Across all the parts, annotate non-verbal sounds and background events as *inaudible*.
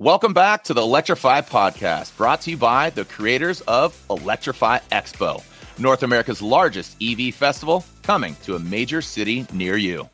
Welcome back to the Electrify podcast, brought to you by the creators of Electrify Expo, North America's largest EV festival, coming to a major city near you.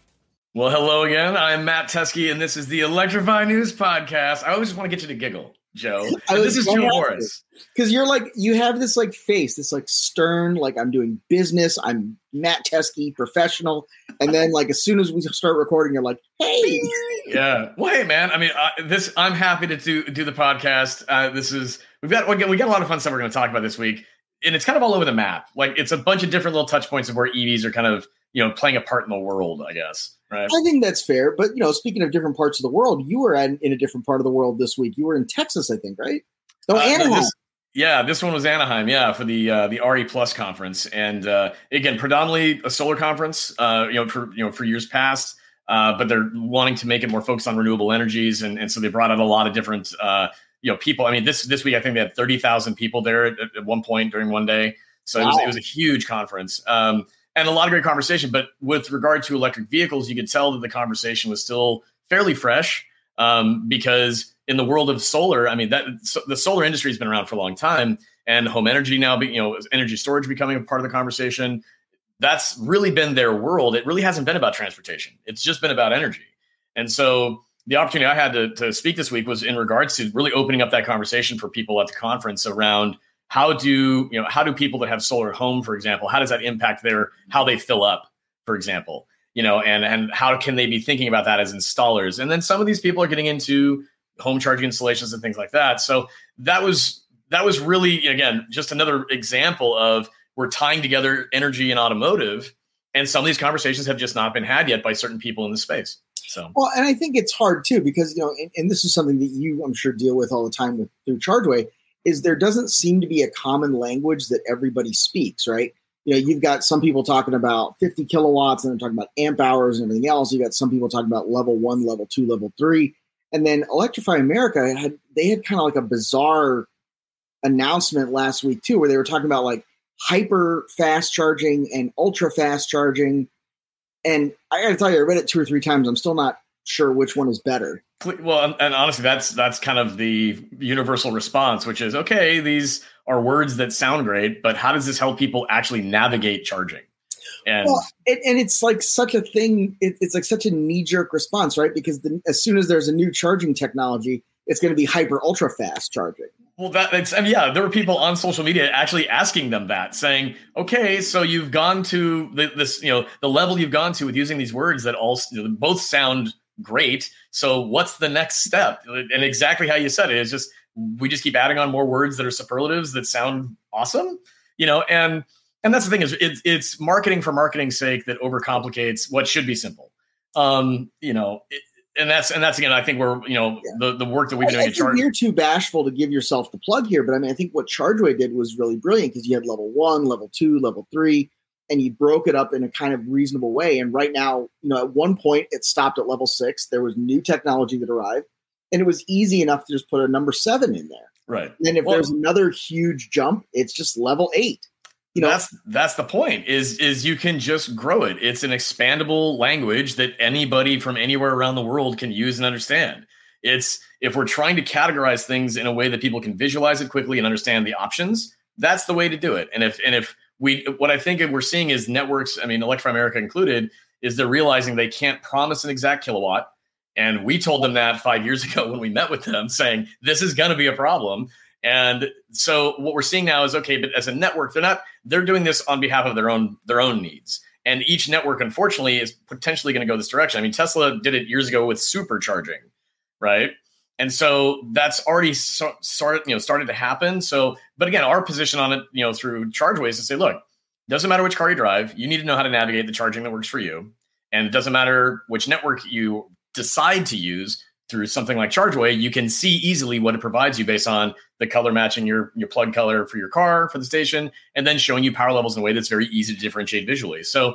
Well, hello again. I'm Matt Teske, and this is the Electrify News Podcast. I always want to get you to giggle. Jo. *laughs* this is Jo Borrás. Because you're like, you have this like face, this like stern, like I'm doing business. I'm Matt Teske, professional. And then like as soon as we start recording, you're like, hey. *laughs* Yeah. Well, hey, man. I mean, uh, this. I'm happy to do do the podcast. Uh, this is we've got we got, we got a lot of fun stuff we're going to talk about this week, and it's kind of all over the map. Like it's a bunch of different little touch points of where EVs are kind of you know playing a part in the world. I guess. Right. I think that's fair. But you know, speaking of different parts of the world, you were in, in a different part of the world this week. You were in Texas, I think, right? No, uh, Anaheim. This, yeah, this one was Anaheim. Yeah, for the uh, the RE Plus conference, and uh, again, predominantly a solar conference. Uh, you know, for you know for years past, uh, but they're wanting to make it more focused on renewable energies, and, and so they brought out a lot of different uh, you know people. I mean, this this week I think they had thirty thousand people there at, at, one point during one day, so wow. it was it was a huge conference. Um, and a lot of great conversation. But with regard to electric vehicles, you could tell that the conversation was still fairly fresh um, because in the world of solar, I mean, that so the solar industry has been around for a long time, and home energy now, be, you know, energy storage becoming a part of the conversation. That's really been their world. It really hasn't been about transportation. It's just been about energy. And so the opportunity I had to, to speak this week was in regards to really opening up that conversation for people at the conference around how do you know how do people that have solar at home for example how does that impact their how they fill up for example? You know and and how can they be thinking about that as installers? And then some of these people are getting into home charging installations and things like that. So that was that was really again just another example of we're tying together energy and automotive and some of these conversations have just not been had yet by certain people in the space. So. Well and i think it's hard too because you know and, and this is something that you i'm sure deal with all the time with through chargeway is there doesn't seem to be a common language that everybody speaks, right? You know, you've got some people talking about 50 kilowatts and they're talking about amp hours and everything else. You've got some people talking about level one, level two, level three. And then Electrify America had they had kind of like a bizarre announcement last week too, where they were talking about like hyper fast charging and ultra fast charging. And I gotta tell you, I read it two or three times. I'm still not sure which one is better. Well, and honestly, that's that's kind of the universal response, which is okay. These are words that sound great, but how does this help people actually navigate charging? And well, it, and it's like such a thing. It, it's like such a knee jerk response, right? Because the, as soon as there's a new charging technology, it's going to be hyper ultra fast charging. Well, that it's I mean, yeah, there were people on social media actually asking them that, saying, "Okay, so you've gone to the, this, you know, the level you've gone to with using these words that all you know, both sound great. So what's the next step? And exactly how you said it is just we just keep adding on more words that are superlatives that sound awesome, you know, and and that's the thing is it, it's marketing for marketing's sake that overcomplicates what should be simple. Um, you know, it, and that's and that's again, I think we're you know yeah. the the work that we've been doing. I, think you're too bashful to give yourself the plug here, but I mean, I think what Chargeway did was really brilliant because you had level one, level two, level three and you broke it up in a kind of reasonable way. And right now, you know, at one point it stopped at level six. There was new technology that arrived, and it was easy enough to just put a number seven in there. Right. And if well, there's another huge jump, it's just level eight. You know, that's that's the point. Is is you can just grow it. It's an expandable language that anybody from anywhere around the world can use and understand. It's if we're trying to categorize things in a way that people can visualize it quickly and understand the options, that's the way to do it. And if and if we what I think we're seeing is networks. I mean, Electrify America included, is they're realizing they can't promise an exact kilowatt. And we told them that five years *laughs* ago when we met with them, saying this is going to be a problem. And so what we're seeing now is okay, but as a network, they're not they're doing this on behalf of their own their own needs. And each network, unfortunately, is potentially going to go this direction. I mean, Tesla did it years ago with supercharging, right? And so that's already so, started you know started to happen. So but again our position on it you know through chargeway is to say look doesn't matter which car you drive you need to know how to navigate the charging that works for you. And it doesn't matter which network you decide to use through something like chargeway you can see easily what it provides you based on the color matching your your plug color for your car for the station and then showing you power levels in a way that's very easy to differentiate visually. So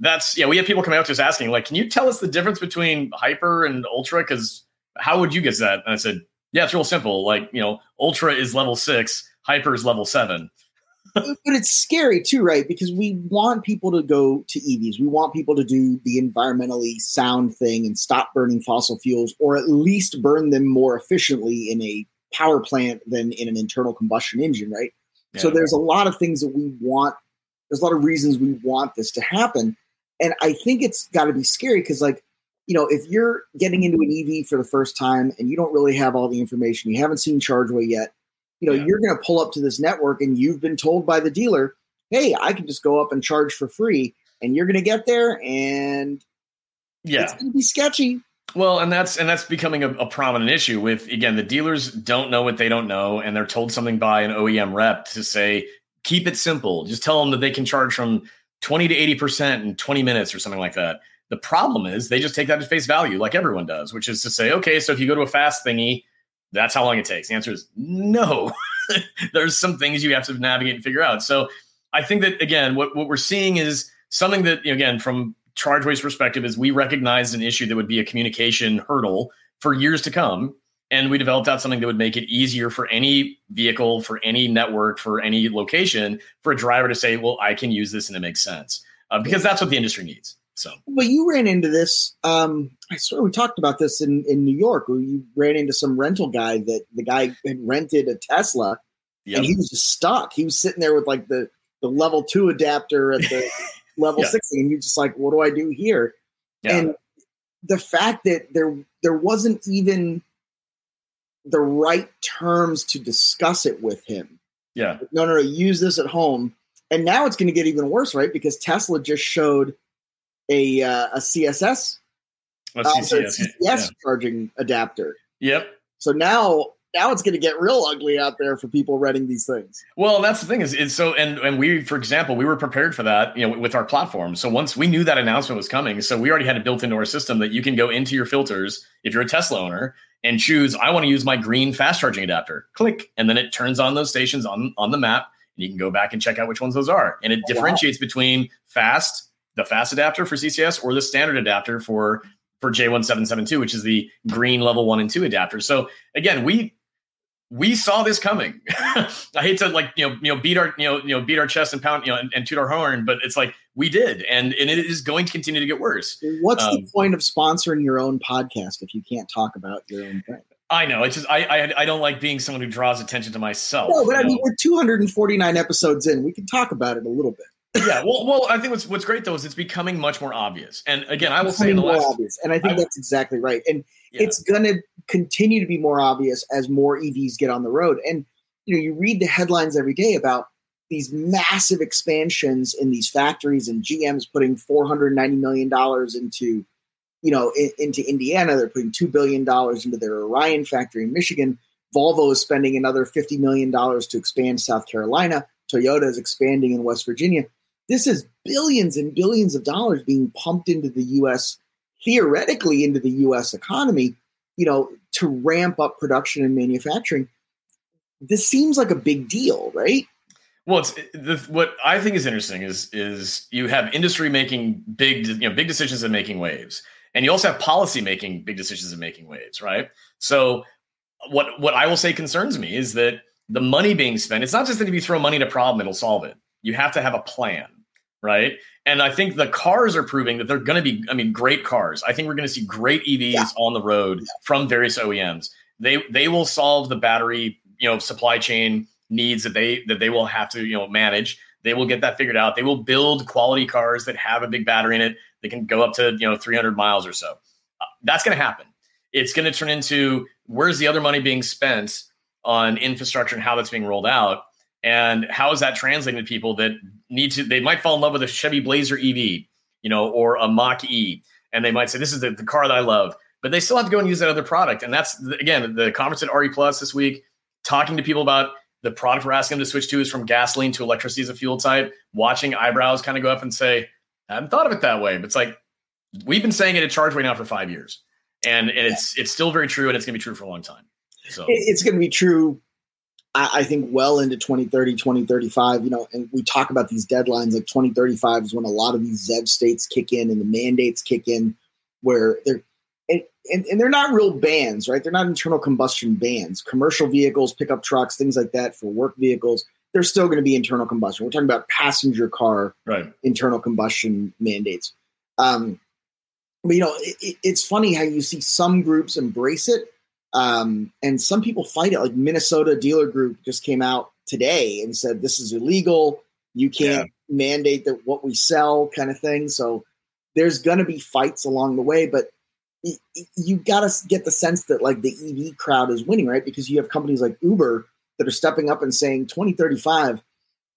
that's yeah we have people coming out to us asking like can you tell us the difference between hyper and ultra? Because how would you get that? And I said, yeah, it's real simple. Like, you know, ultra is level six, hyper is level seven. *laughs* but it's scary too, right? Because we want people to go to EVs. We want people to do the environmentally sound thing and stop burning fossil fuels, or at least burn them more efficiently in a power plant than in an internal combustion engine, right? Yeah. So there's a lot of things that we want. There's a lot of reasons we want this to happen. And I think it's got to be scary because, like, you know, if you're getting into an EV for the first time and you don't really have all the information, you haven't seen ChargeWay yet, you know, yeah. you're going to pull up to this network and you've been told by the dealer, hey, I can just go up and charge for free. And you're going to get there and yeah. it's going to be sketchy. Well, and that's and that's becoming a, a, prominent issue with again the dealers don't know what they don't know, and they're told something by an OEM rep to say keep it simple. Just tell them that they can charge from twenty to eighty percent in twenty minutes or something like that. The problem is they just take that at face value, like everyone does, which is to say, okay, so if you go to a fast thingy, that's how long it takes. The answer is no. *laughs* There's some things you have to navigate and figure out. So I think that again, what what we're seeing is something that again from ChargeWay's perspective is we recognized an issue that would be a communication hurdle for years to come. And we developed out something that would make it easier for any vehicle, for any network, for any location, for a driver to say, well, I can use this and it makes sense. Uh, because that's what the industry needs. So, but you ran into this. Um, I swear we talked about this in, in New York where you ran into some rental guy that the guy had rented a Tesla yep. and he was just stuck. He was sitting there with like the, the level two adapter at the *laughs* level yeah. 60 and you're just like what do i do here yeah. and the fact that there there wasn't even the right terms to discuss it with him yeah no no no use this at home and now it's going to get even worse right because tesla just showed a uh, a css a CCS, uh, yeah. charging adapter yep so now now it's going to get real ugly out there for people renting these things. Well, that's the thing is, is so, and and we, for example, we were prepared for that, you know, with our platform. So once we knew that announcement was coming, so we already had it built into our system that you can go into your filters if you're a Tesla owner and choose, I want to use my green fast charging adapter. Click, and then it turns on those stations on on the map, and you can go back and check out which ones those are, and it oh, differentiates wow. between fast, the fast adapter for CCS, or the standard adapter for for J1772, which is the green level one and two adapter. So again, we we saw this coming. *laughs* I hate to like you know you know beat our you know you know beat our chest and pound you know and, and toot our horn, but it's like we did, and and it is going to continue to get worse. What's um, the point of sponsoring your own podcast if you can't talk about your own thing? I know it's just I, I I don't like being someone who draws attention to myself. No, but I know? mean we're 249 episodes in. We can talk about it a little bit. Yeah, well, well, I think what's what's great though is it's becoming much more obvious. And again, I will say in the last, obvious, and I think I, that's exactly right. And yeah. it's going to continue to be more obvious as more EVs get on the road. And you know, you read the headlines every day about these massive expansions in these factories, and GM's putting 490 million dollars into, you know, in, into Indiana. They're putting two billion dollars into their Orion factory in Michigan. Volvo is spending another 50 million dollars to expand South Carolina. Toyota is expanding in West Virginia. This is billions and billions of dollars being pumped into the U.S. theoretically into the U.S. economy you know, to ramp up production and manufacturing. This seems like a big deal, right? Well, it's the, what I think is interesting is is you have industry making big you know big decisions and making waves, and you also have policy making big decisions and making waves, right? So what what I will say concerns me is that the money being spent, it's not just that if you throw money at a problem, it'll solve it. You have to have a plan, right? And I think the cars are proving that they're going to be, I mean, great cars. I think we're going to see great EVs yeah. on the road from various OEMs. They they will solve the battery, you know, supply chain needs that they that they will have to, you know, manage. They will get that figured out. They will build quality cars that have a big battery in it. They can go up to, you know, 300 miles or so. Uh, that's going to happen. It's going to turn into where's the other money being spent on infrastructure and how that's being rolled out and how is that translating to people that need to they might fall in love with a chevy blazer ev you know or a mach e. And they might say this is the, the car that i love. But they still have to go and use that other product. And that's again the conference at re plus this week talking to people about the product we're asking them to switch to is from gasoline to electricity as a fuel type watching eyebrows kind of go up and say i haven't thought of it that way. But it's like we've been saying it at chargeway now for five years. And, and it's it's still very true and it's going to be true for a long time. So it's going to be true I, I, think well into 2030, 2035, you know, and we talk about these deadlines like 2035 is when a lot of these ZEV states kick in and the mandates kick in where they're, and, and, and they're not real bans, right? They're not internal combustion bans. Commercial vehicles, pickup trucks, things like that for work vehicles, there's still going to be internal combustion. We're talking about passenger car right. internal combustion mandates. Um, but you know, it, it's funny how you see some groups embrace it, um, and some people fight it. Like Minnesota Dealer Group just came out today and said this is illegal. You can't yeah. mandate that what we sell, kind of thing. So there's going to be fights along the way, but you got to get the sense that like the EV crowd is winning, right? Because you have companies like Uber that are stepping up and saying 2035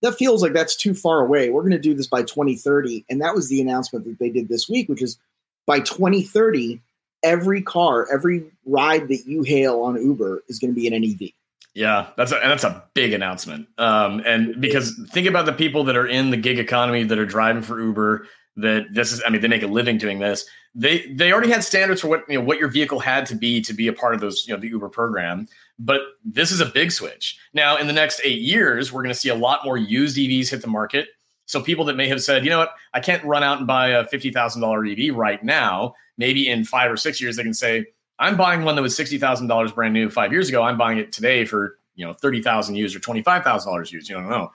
that feels like that's too far away. We're going to do this by 2030. And that was the announcement that they did this week, which is by 2030, every car, every ride that you hail on Uber is going to be in an EV. Yeah, that's a, and that's a big announcement. Um, and because think about the people that are in the gig economy that are driving for Uber, that this is, I mean, they make a living doing this. They they already had standards for what you know what your vehicle had to be to be a part of those you know the Uber program. But this is a big switch. Now, in the next eight years, we're going to see a lot more used EVs hit the market. So people that may have said, you know what, I can't run out and buy a fifty thousand dollar EV right now. Maybe in five or six years, they can say, I'm buying one that was sixty thousand dollars brand new five years ago. I'm buying it today for you know thirty thousand used or twenty five thousand dollars used. You don't know.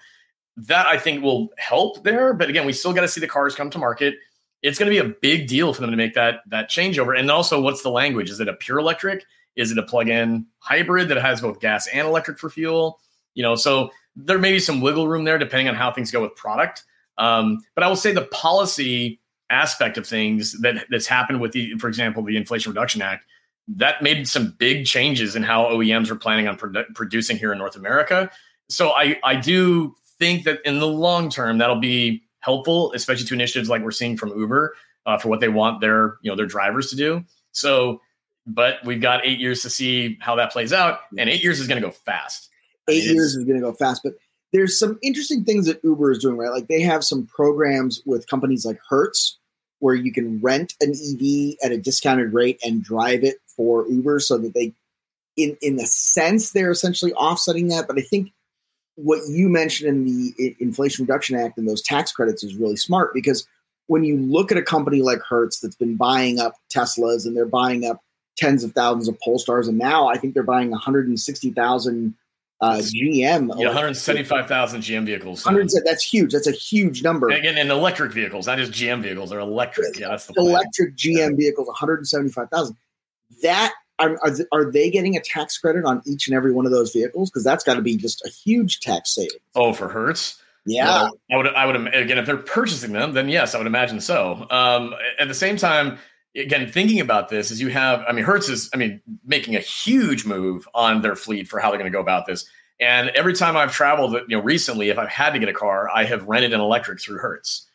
That I think will help there, but again, we still got to see the cars come to market. It's going to be a big deal for them to make that that changeover. And also, what's the language? Is it a pure electric? Is it a plug-in hybrid that has both gas and electric for fuel? You know, so there may be some wiggle room there depending on how things go with product. Um, but I will say the policy aspect of things that that's happened with the, for example, the Inflation Reduction Act, that made some big changes in how OEMs were planning on produ- producing here in North America. So I I do think that in the long term that'll be helpful, especially to initiatives like we're seeing from Uber uh, for what they want their you know their drivers to do. So but we've got eight years to see how that plays out, and eight years is going to go fast. Eight I mean, years is going to go fast, but there's some interesting things that Uber is doing, right? Like they have some programs with companies like Hertz where you can rent an EV at a discounted rate and drive it for Uber, so that they, in in the sense, they're essentially offsetting that. But I think what you mentioned in the Inflation Reduction Act and those tax credits is really smart because when you look at a company like Hertz that's been buying up Teslas and they're buying up tens of thousands of Polestars, and now I think they're buying 160,000 uh, GM. Yeah, 175,000 GM vehicles. that's huge. That's a huge number. And again, in electric vehicles, not just GM vehicles, they're electric. Yeah, that's the electric GM yeah. vehicles, 175,000. That are, are, are, they getting a tax credit on each and every one of those vehicles? Because that's got to be just a huge tax savings. Oh, for Hertz. Yeah, I would. I would again if they're purchasing them, then yes, I would imagine so. Um, at the same time, again, thinking about this is you have, I mean, Hertz is, I mean, making a huge move on their fleet for how they're going to go about this. And every time I've traveled, you know, recently, if I've had to get a car, I have rented an electric through Hertz.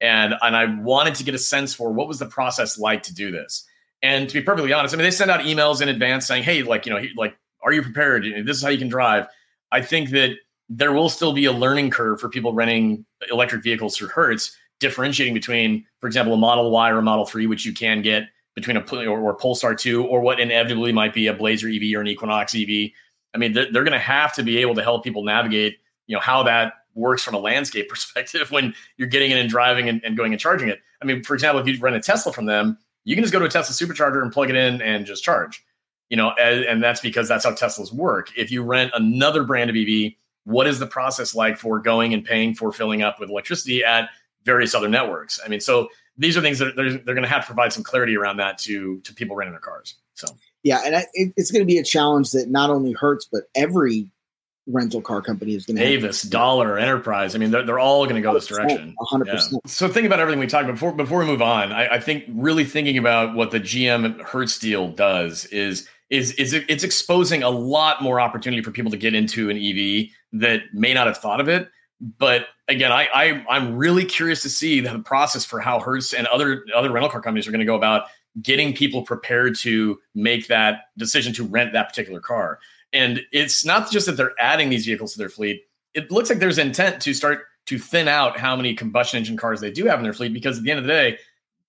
And and I wanted to get a sense for what was the process like to do this. And to be perfectly honest, I mean, they send out emails in advance saying, "Hey, like, you know, like, are you prepared? This is how you can drive." I think that there will still be a learning curve for people renting electric vehicles through Hertz differentiating between, for example, a Model Y or a Model 3, which you can get between a or, or Polestar 2 or what inevitably might be a Blazer EV or an Equinox EV. I mean, they're, they're going to have to be able to help people navigate, you know, how that works from a landscape *laughs* perspective when you're getting in and driving and, and going and charging it. I mean, for example, if you rent a Tesla from them, you can just go to a Tesla supercharger and plug it in and just charge. You know, and, and that's because that's how Teslas work. If you rent another brand of EV, what is the process like for going and paying for filling up with electricity at various other networks. I mean, so these are things that they're, they're going to have to provide some clarity around that to to people renting their cars. So yeah, and it, it's going to be a challenge that not only Hertz but every rental car company is going to Avis, Dollar, Enterprise. I mean, they're, they're all going to go this direction. 100%. Yeah. So think about everything we talked about before, before we move on. I, I, think really thinking about what the GM Hertz deal does is, is, is it, it's exposing a lot more opportunity for people to get into an EV that may not have thought of it but again, I, I I'm really curious to see the process for how Hertz and other other rental car companies are going to go about getting people prepared to make that decision to rent that particular car. And it's not just that they're adding these vehicles to their fleet. It looks like there's intent to start to thin out how many combustion engine cars they do have in their fleet because at the end of the day,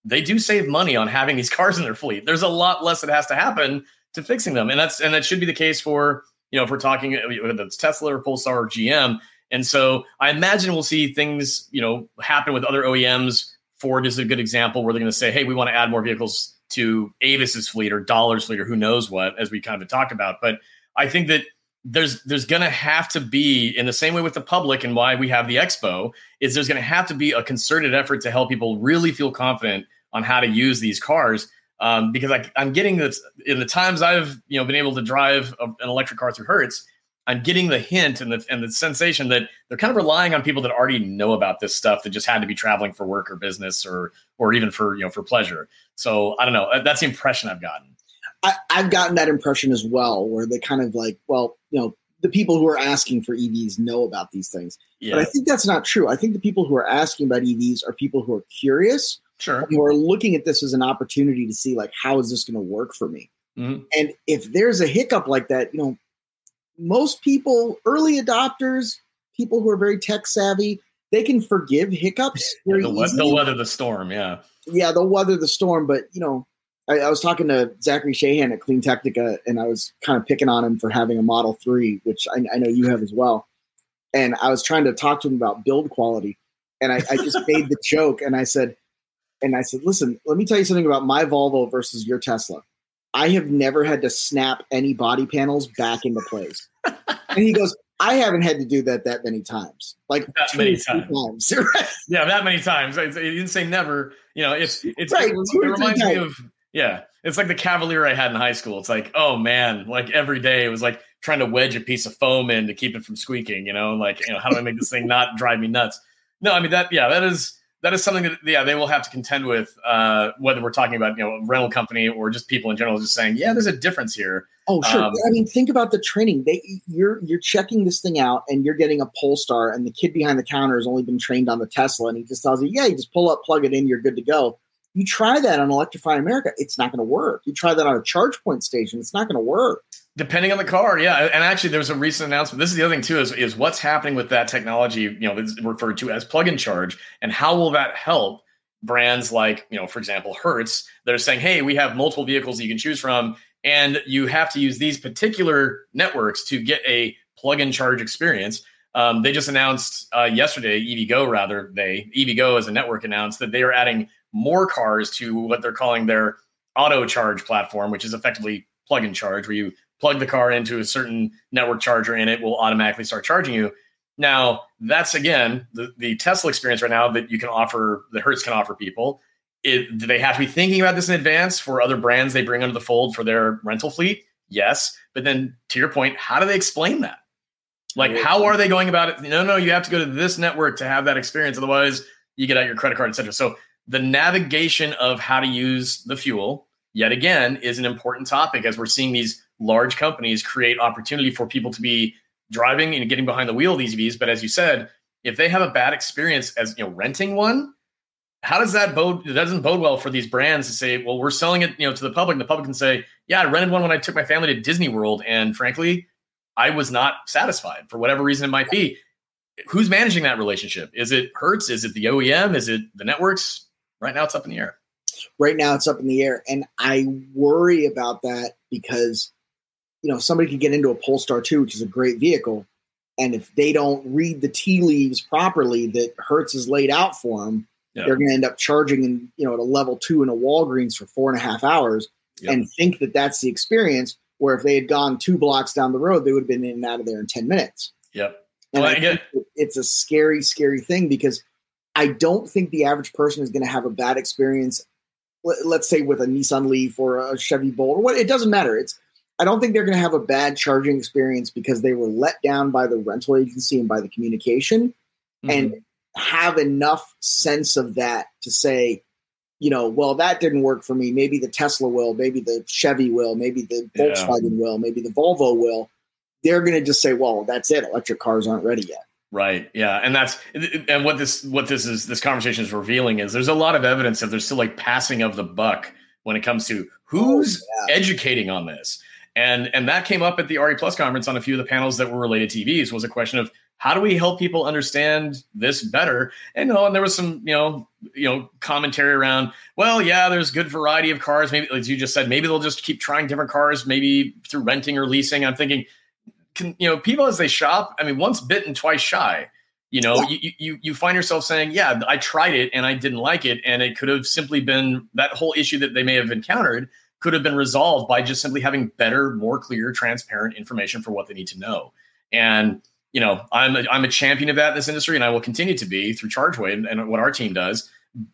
they do save money on having these *laughs* cars in their fleet. There's a lot less that has to happen to fixing them. And that's and that should be the case for, you know, if we're talking whether it's Tesla or Polestar or GM, and so I imagine we'll see things, you know, happen with other OEMs. Ford is a good example where they're going to say, hey, we want to add more vehicles to Avis's fleet or Dollar's fleet or who knows what, as we kind of talked about. But I think that there's there's going to have to be in the same way with the public and why we have the expo is there's going to have to be a concerted effort to help people really feel confident on how to use these cars um, because I, am getting this in the times I've you know been able to drive a, an electric car through Hertz. I'm getting the hint and the and the sensation that they're kind of relying on people that already know about this stuff that just had to be traveling for work or business or or even for you know for pleasure. So I don't know. That's the impression I've gotten. I, I've gotten that impression as well, where they kind of like, well, you know, the people who are asking for EVs know about these things. Yeah. But I think that's not true. I think the people who are asking about EVs are people who are curious, sure, who are looking at this as an opportunity to see like how is this going to work for me. Mm-hmm. And if there's a hiccup like that, you know, most people, early adopters, people who are very tech savvy, they can forgive hiccups. *laughs* They'll, they'll weather the storm. Yeah, yeah, they'll weather the storm. But you know, I, I, was talking to Zachary Shahan at Clean Technica, and I was kind of picking on him for having a Model 3, which I, I know you have as well. And I was trying to talk to him about build quality. And I, I just *laughs* made the joke and I said, and I said, listen, let me tell you something about my Volvo versus your Tesla. I have never had to snap any body panels back into place. And he goes, I haven't had to do that that many times. Like that many times. times. *laughs* yeah, that many times. He didn't say never. You know, it's it's right. it, it reminds me of yeah, it's like the Cavalier I had in high school. It's like, oh man, like every day it was like trying to wedge a piece of foam in to keep it from squeaking. You know, like you know, how do I make this thing not drive me nuts? No, I mean that. Yeah, that is that is something that yeah they will have to contend with. Uh, whether we're talking about you know a rental company or just people in general, just saying yeah, there's a difference here. Oh sure. Um, I mean, think about the training. They you're you're checking this thing out and you're getting a Polestar, and the kid behind the counter has only been trained on the Tesla, and he just tells you, yeah, you just pull up, plug it in, you're good to go you try that on Electrify America, it's not going to work. You try that on a charge point station, it's not going to work. Depending on the car, yeah. And actually, there's a recent announcement. This is the other thing too: is, is what's happening with that technology? You know, that's referred to as plug and charge, and how will that help brands like, you know, for example, Hertz? that are saying, hey, we have multiple vehicles you can choose from, and you have to use these particular networks to get a plug and charge experience. Um, they just announced uh, yesterday, EVgo rather, they EVgo as a network announced that they are adding more cars to what they're calling their auto charge platform, which is effectively plug and charge, where you plug the car into a certain network charger and it will automatically start charging you. Now, that's again the, the Tesla experience right now that you can offer, the Hertz can offer people. It, do they have to be thinking about this in advance for other brands they bring under the fold for their rental fleet? Yes. But then to your point, how do they explain that? Like, how are they going about it? No, no, you have to go to this network to have that experience. Otherwise, you get out your credit card, etc. So the navigation of how to use the fuel, yet again, is an important topic as we're seeing these large companies create opportunity for people to be driving and getting behind the wheel of these EVs. But as you said, if they have a bad experience as you know renting one, how does that bode? It doesn't bode well for these brands to say, well, we're selling it, you know, to the public. And the public can say, yeah, I rented one when I took my family to Disney World, and frankly, I was not satisfied for whatever reason it might be. Who's managing that relationship? Is it Hertz? Is it the OEM? Is it the networks? right now it's up in the air. Right now it's up in the air. And I worry about that because, you know, somebody could get into a Polestar 2, which is a great vehicle. And if they don't read the tea leaves properly that Hertz has laid out for them, yeah. they're going to end up charging in, you know, at a level two in a Walgreens for four and a half hours yep. and think that that's the experience. Where if they had gone two blocks down the road, they would have been in and out of there in 10 minutes. Yep. And well, I think it's a scary, scary thing because I don't think the average person is going to have a bad experience. Let's say with a Nissan Leaf or a Chevy Bolt or what. It doesn't matter. It's I don't think they're going to have a bad charging experience because they were let down by the rental agency and by the communication, mm-hmm. and have enough sense of that to say, you know, well, that didn't work for me. Maybe the Tesla will, maybe the Chevy will, maybe the Volkswagen yeah. will, maybe the Volvo will. They're going to just say, well, that's it. Electric cars aren't ready yet. Right. Yeah. And that's and what this what this is this conversation is revealing is there's a lot of evidence that there's still like passing of the buck when it comes to who's oh, yeah. educating on this. And and that came up at the RE Plus conference on a few of the panels that were related to EVs was a question of how do we help people understand this better? And you know, and there was some, you know, you know, commentary around, well, yeah, there's good variety of cars. Maybe as you just said, maybe they'll just keep trying different cars, maybe through renting or leasing. I'm thinking, can you know people as they shop i mean once bitten twice shy you know yeah. you, you you find yourself saying yeah i tried it and i didn't like it and it could have simply been that whole issue that they may have encountered could have been resolved by just simply having better, more clear, transparent information for what they need to know. And you know, I'm a, I'm a champion of that in this industry, and I will continue to be through ChargeWay and, and what our team does.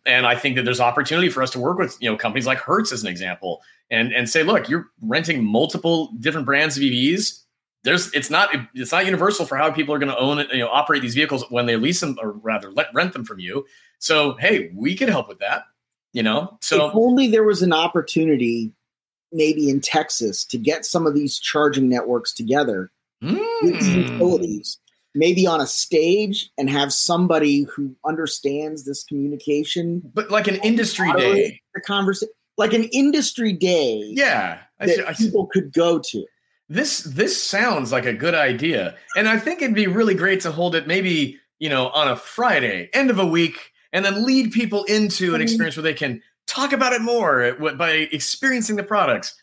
And I think that there's opportunity for us to work with you know companies like Hertz as an example, and and say, look, you're renting multiple different brands of EVs. There's it's not it's not universal for how people are going to own it, you know, operate these vehicles when they lease them or rather let rent them from you. So hey, we could help with that. You know, so if only there was an opportunity, maybe in Texas, to get some of these charging networks together mm. with utilities, maybe on a stage, and have somebody who understands this communication. but like an industry day. The conversation, like an industry day, Yeah, I, that I, see- people could go to. this this sounds like a good idea, and I think it'd be really great to hold it maybe you know on a Friday, end of a week, and then lead people into an Mhm. experience where they can talk about it more uh, by experiencing the products.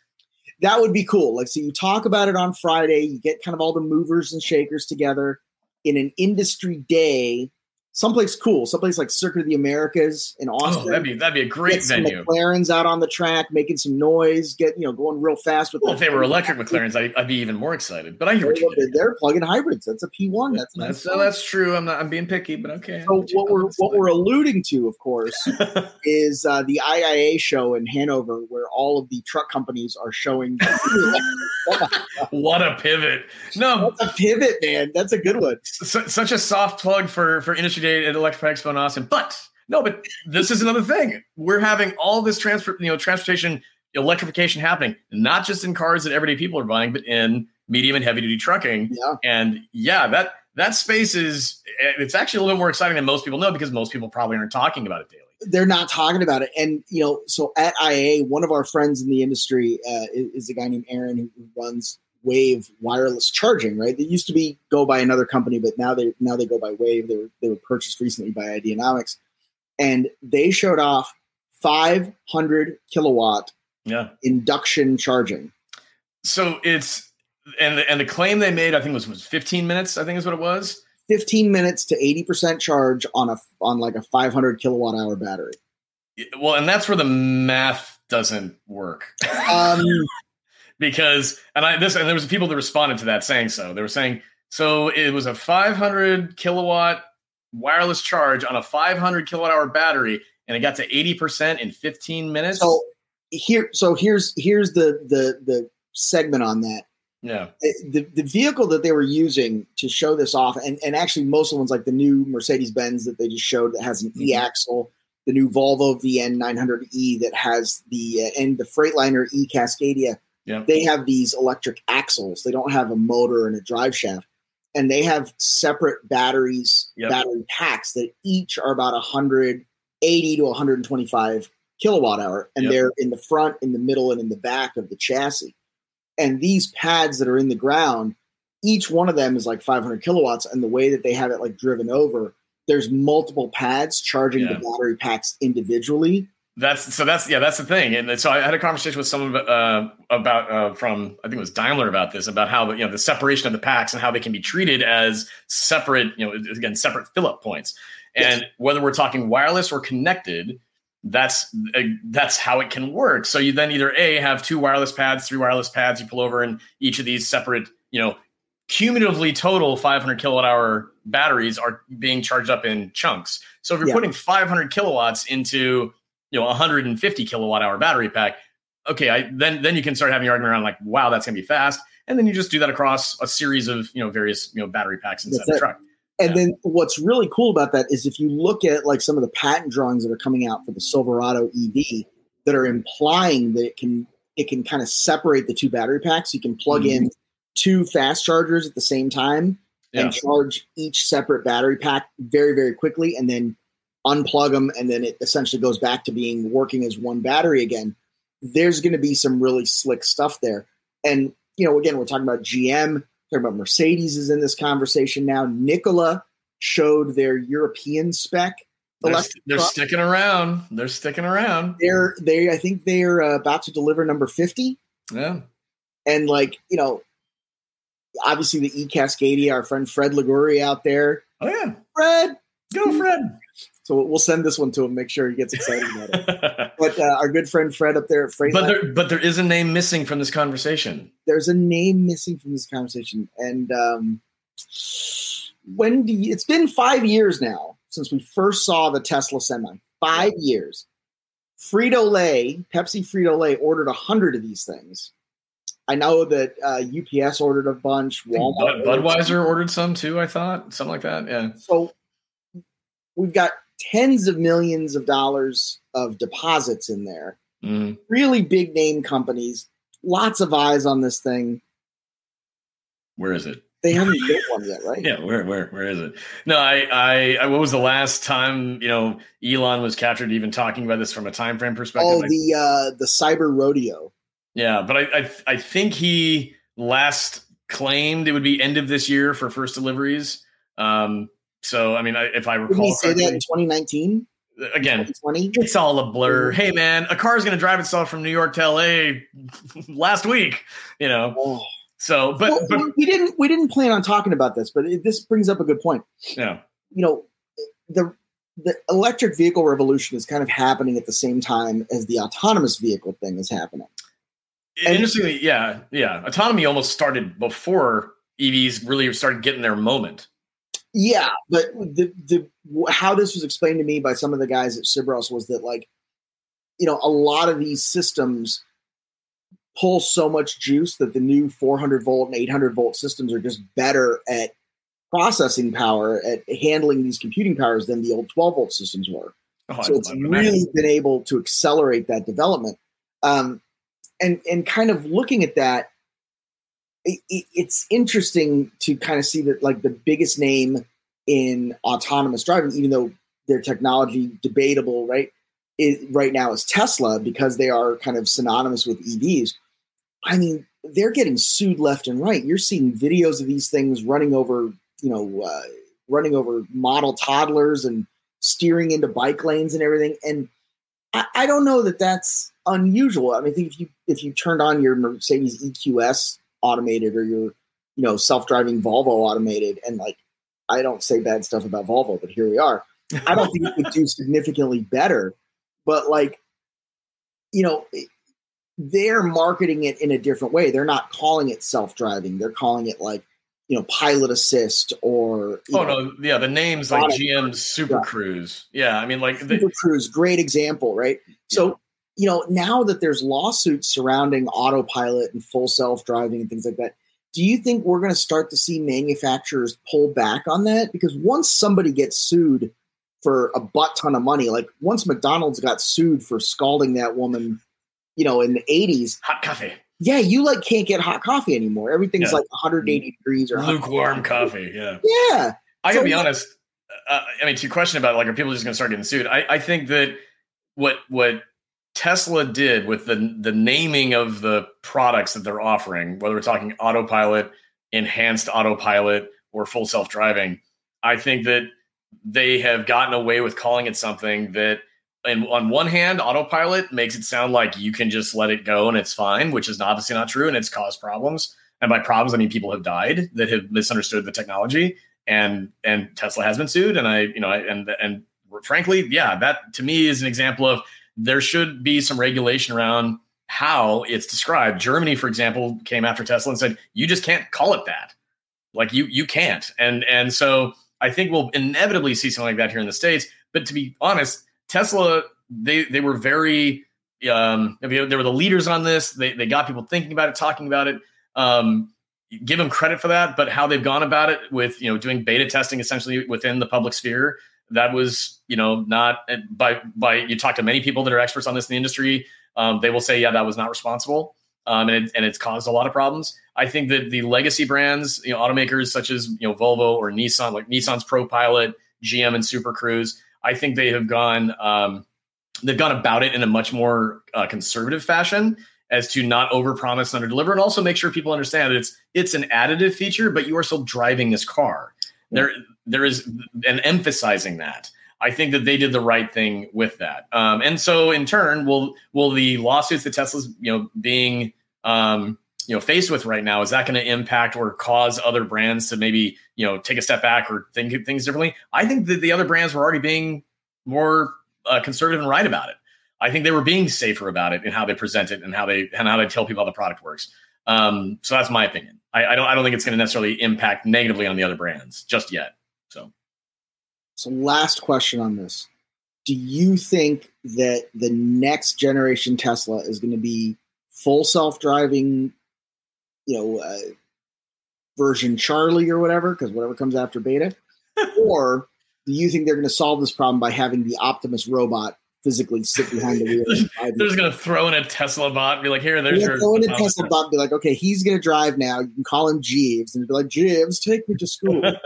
That would be cool. Like, so you talk about it on Friday, you get kind of all the movers and shakers together in an industry day, someplace cool, someplace like Circuit of the Americas in Austin. Oh, that'd be that'd be a great get some venue. McLarens out on the track, making some noise, get you know going real fast with. Well, if they were electric McLarens, I, I'd be even more excited. But I hear what you They're, they're plug-in hybrids. That's a P1. That's That's nice. that's true. I'm not. I'm being picky, but okay. So what we're what fine. we're alluding to, of course, *laughs* is uh, the IAA show in Hanover, where all of the truck companies are showing. *laughs* *laughs* what a pivot! No, That's a pivot, man. That's a good one. su- such a soft plug for for Industry Day at Electrify Expo in Austin. But no, but this is another thing. We're having all this transfer, you know, transportation electrification happening, not just in cars that everyday people are buying, but in medium and heavy duty trucking. Yeah. And yeah, that that space is it's actually a little more exciting than most people know because most people probably aren't talking about it daily. they're not talking about it. And you know, so at IA, one of our friends in the industry uh, is, is a guy named Aaron who runs Wave Wireless Charging. Right, they used to be go by another company, but now they now they go by Wave. They were they were purchased recently by Ideanomics, and they showed off 500 kilowatt Yeah. induction charging. So it's and the, and the claim they made, I think was was 15 minutes. I think is what it was. 15 minutes to 80% charge on a on like a 500 kilowatt hour battery. Well, and that's where the math doesn't work. Um, *laughs* because and I this and there was people that responded to that saying so. They were saying so it was a 500 kilowatt wireless charge on a 500 kilowatt hour battery, and it got to 80 percent in 15 minutes. so here, so here's here's the the the segment on that. yeah, the, the vehicle that they were using to show this off, and, and actually most of the ones like the new Mercedes Benz that they just showed that has an Mhm. e axle, the new Volvo VN 900e that has the uh, and the Freightliner e Cascadia. Yeah. They have these electric axles. They don't have a motor and a drive shaft, and they have separate batteries, Yep. battery packs that each are about 180 to 125 kilowatt hour, and Yep. they're in the front, in the middle, and in the back of the chassis and these pads that are in the ground each one of them is like 500 kilowatts and the way that they have it like driven over there's multiple pads charging Yeah. the battery packs individually that's so that's yeah that's the thing. And so I had a conversation with someone uh, about uh, from I think it was Daimler about this about how the you know the separation of the packs and how they can be treated as separate you know again separate fill up points. And whether we're talking wireless or connected, that's uh, that's how it can work. So you then either a have two wireless pads, three wireless pads. You pull over, and each of these separate, you know, cumulatively total 500 kilowatt hour batteries are being charged up in chunks. So if you're Yeah. putting 500 kilowatts into you know 150 kilowatt hour battery pack, okay, I then then you can start having your argument around like, wow, that's gonna be fast. And then you just do that across a series of you know various you know battery packs inside the truck. and Yeah. then what's really cool about that is if you look at like some of the patent drawings that are coming out for the silverado ev that are implying that it can it can kind of separate the two battery packs you can plug Mhm. in two fast chargers at the same time Yeah. and charge each separate battery pack very very quickly and then unplug them and then it essentially goes back to being working as one battery again there's going to be some really slick stuff there and you know again we're talking about gm talking about mercedes is in this conversation now nikola showed their european spec They're, they're sticking around. They're sticking around. they're they i think they're uh, about to deliver number 50 Yeah. and like you know obviously the e cascadia our friend fred liguri out there Oh yeah. fred Go, Fred. So we'll send this one to him. Make sure he gets excited about it. *laughs* but uh, our good friend Fred up there at Freight. But there, but there is a name missing from this conversation. There's a name missing from this conversation, and um, when do you, it's been five years now since we first saw the Tesla Semi. Five years. Frito Lay, Pepsi Frito Lay ordered a hundred of these things. I know that uh, UPS ordered a bunch. Walmart Bud, Budweiser ordered, ordered some too. I thought something like that. Yeah. So we've got tens of millions of dollars of deposits in there. Mm. Really big name companies. Lots of eyes on this thing. Where is it? They haven't *laughs* built one yet, right? yeah, where where where is it? No, I, I, I what was the last time you know Elon was captured even talking about this from a time frame perspective? Oh, the uh the cyber rodeo. Yeah, but I, I I think he last claimed it would be end of this year for first deliveries. Um, so I mean, I, if I recall, Did he say that in 2019? Uh, again, 2020? it's all a blur. Hey, man, a car is going to drive itself from New York to LA *laughs* last week. You know. Oh. So, but, well, but we didn't we didn't plan on talking about this, but it, this brings up a good point. Yeah. You know, the the electric vehicle revolution is kind of happening at the same time as the autonomous vehicle thing is happening. Interestingly, yeah, yeah. Autonomy almost started before EVs really started getting their moment. Yeah, but the the how this was explained to me by some of the guys at Sibros was that like, you know, a lot of these systems pull so much juice that the new 400 volt and 800 volt systems are just better at processing power at handling these computing powers than the old 12 volt systems were. Oh, so it's really been able to accelerate that development. Um, and and kind of looking at that, it's interesting to kind of see that like the biggest name in autonomous driving, even though their technology debatable, right? It, right now is Tesla because they are kind of synonymous with EVs. I mean, they're getting sued left and right. You're seeing videos of these things running over, you know, uh, running over model toddlers and steering into bike lanes and everything. And I, I don't know that that's unusual. I mean, if you if you turned on your Mercedes EQS automated or your you know self-driving Volvo automated and like I don't say bad stuff about Volvo, but here we are. I don't think it could do *laughs* significantly better, but like you know they're marketing it in a different way. They're not calling it self-driving. They're calling it like you know pilot assist or oh know, no yeah the names like GM Super yeah. Cruise yeah I mean like Super the, Cruise great example right so you know, now that there's lawsuits surrounding autopilot and full self driving and things like that, do you think we're going to start to see manufacturers pull back on that? Because once somebody gets sued for a butt ton of money, like once McDonald's got sued for scalding that woman, you know, in the 80s, hot coffee. Yeah, you like can't get hot coffee anymore. Everything's yeah. like 180 degrees or lukewarm coffee. Yeah. Yeah. I gotta be honest. Uh, I mean, to your question about like, are people just going to start getting sued? I, I think that what what Tesla did with the the naming of the products that they're offering, whether we're talking autopilot, enhanced autopilot, or full self driving, I think that they have gotten away with calling it something that, and on one hand, autopilot makes it sound like you can just let it go and it's fine, which is obviously not true, and it's caused problems. And by problems, I mean people have died that have misunderstood the technology, and and Tesla has been sued. And I, you know, I, and and frankly, yeah, that to me is an example of there should be some regulation around how it's described. Germany, for example, came after Tesla and said, you just can't call it that. Like you you can't. And and so I think we'll inevitably see something like that here in the States. But to be honest, Tesla, they they were very um, they were the leaders on this. They they got people thinking about it, talking about it. Um, give them credit for that, but how they've gone about it with you know doing beta testing essentially within the public sphere that was you know not by by you talk to many people that are experts on this in the industry um, they will say yeah that was not responsible. Um, and, it, and it's caused a lot of problems. I think that the legacy brands you know automakers such as you know volvo or nissan like nissan's ProPilot gm and super cruise i think they have gone um, they've gone about it in a much more uh, conservative fashion as to not overpromise and underdeliver and also make sure people understand that it's it's an additive feature but you are still driving this car. There there is and emphasizing that. I think that they did the right thing with that. Um, and so in turn, will will the lawsuits that Tesla's you know being um, you know faced with right now is that going to impact or cause other brands to maybe you know take a step back or think things differently i think that the other brands were already being more uh, conservative and right about it i think they were being safer about it and how they present it and how they and how they tell people how the product works um, so that's my opinion I, I don't i don't think it's going to necessarily impact negatively on the other brands just yet so last question on this do you think that the next generation tesla is going to be full self-driving you know, uh, version Charlie or whatever, because whatever comes after beta? *laughs* or do you think they're going to solve this problem by having the Optimus robot physically sit behind the wheel? *laughs* they're just going to throw in a Tesla bot, and be like, "Here, there's your." Throw in a Tesla bot, and be like, "Okay, he's going to drive now." You can call him Jeeves, and be like, "Jeeves, take me to school." *laughs*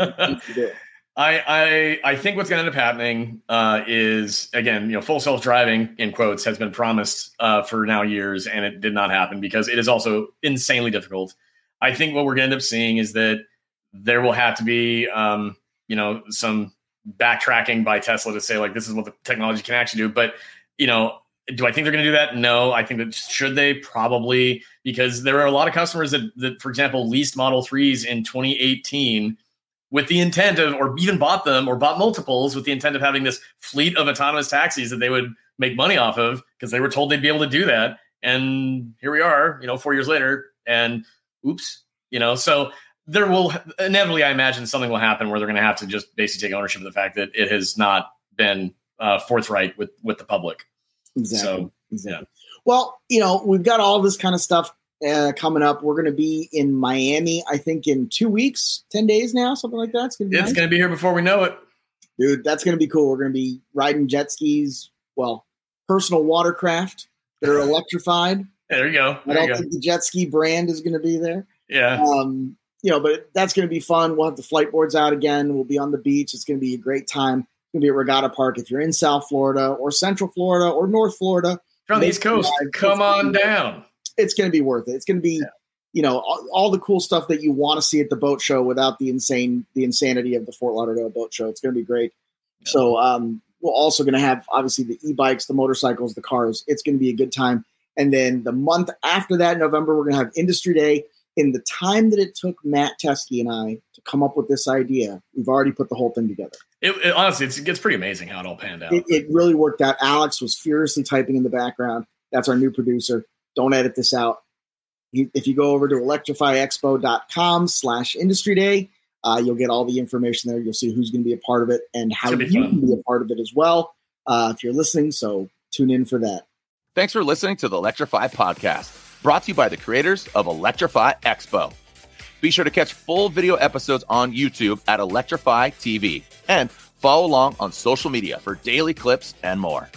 I, I I think what's going to end up happening uh, is again, you know, full self driving in quotes has been promised uh, for now years, and it did not happen because it is also insanely difficult. I think what we're going to end up seeing is that there will have to be, um, you know, some backtracking by Tesla to say like this is what the technology can actually do. But you know, do I think they're going to do that? No. I think that should they probably because there are a lot of customers that, that for example, leased Model Threes in 2018 with the intent of, or even bought them or bought multiples with the intent of having this fleet of autonomous taxis that they would make money off of because they were told they'd be able to do that. And here we are, you know, four years later, and oops, you know, so there will inevitably, I imagine, something will happen where they're going to have to just basically take ownership of the fact that it has not been uh, forthright with with the public. Exactly. So, exactly. Yeah. Well, you know, we've got all this kind of stuff uh, coming up. We're going to be in Miami, I think, in two weeks, 10 days now, something like that. It's going to be, it's nice. going to be here before we know it. Dude, that's going to be cool. We're going to be riding jet skis, well, personal watercraft that are *laughs* electrified. there you go. There I don't think the jet ski brand is going to be there. Yeah. Um, you know, but that's going to be fun. We'll have the flight boards out again. We'll be on the beach. It's going to be a great time. It's going to be at Regatta Park. If you're in South Florida or Central Florida or North Florida, from the East Coast, come on down it's going to be worth it. It's going to be, yeah. you know, all, all, the cool stuff that you want to see at the boat show without the insane, the insanity of the Fort Lauderdale boat show. It's going to be great. Yeah. So, um, we're also going to have obviously the e-bikes, the motorcycles, the cars. It's going to be a good time. And then the month after that, November, we're going to have Industry Day. In the time that it took Matt Teske and I to come up with this idea, we've already put the whole thing together. It, it honestly, it's, it's pretty amazing how it all panned out. It, it really worked out. Alex was furiously typing in the background. That's our new producer. Don't edit this out. If you go over to electrifyexpo.com slash industry day, uh, you'll get all the information there. You'll see who's going to be a part of it and how you fun. can be a part of it as well uh, if you're listening. So tune in for that. Thanks for listening to the Electrify podcast, brought to you by the creators of Electrify Expo. Be sure to catch full video episodes on YouTube at Electrify TV and follow along on social media for daily clips and more.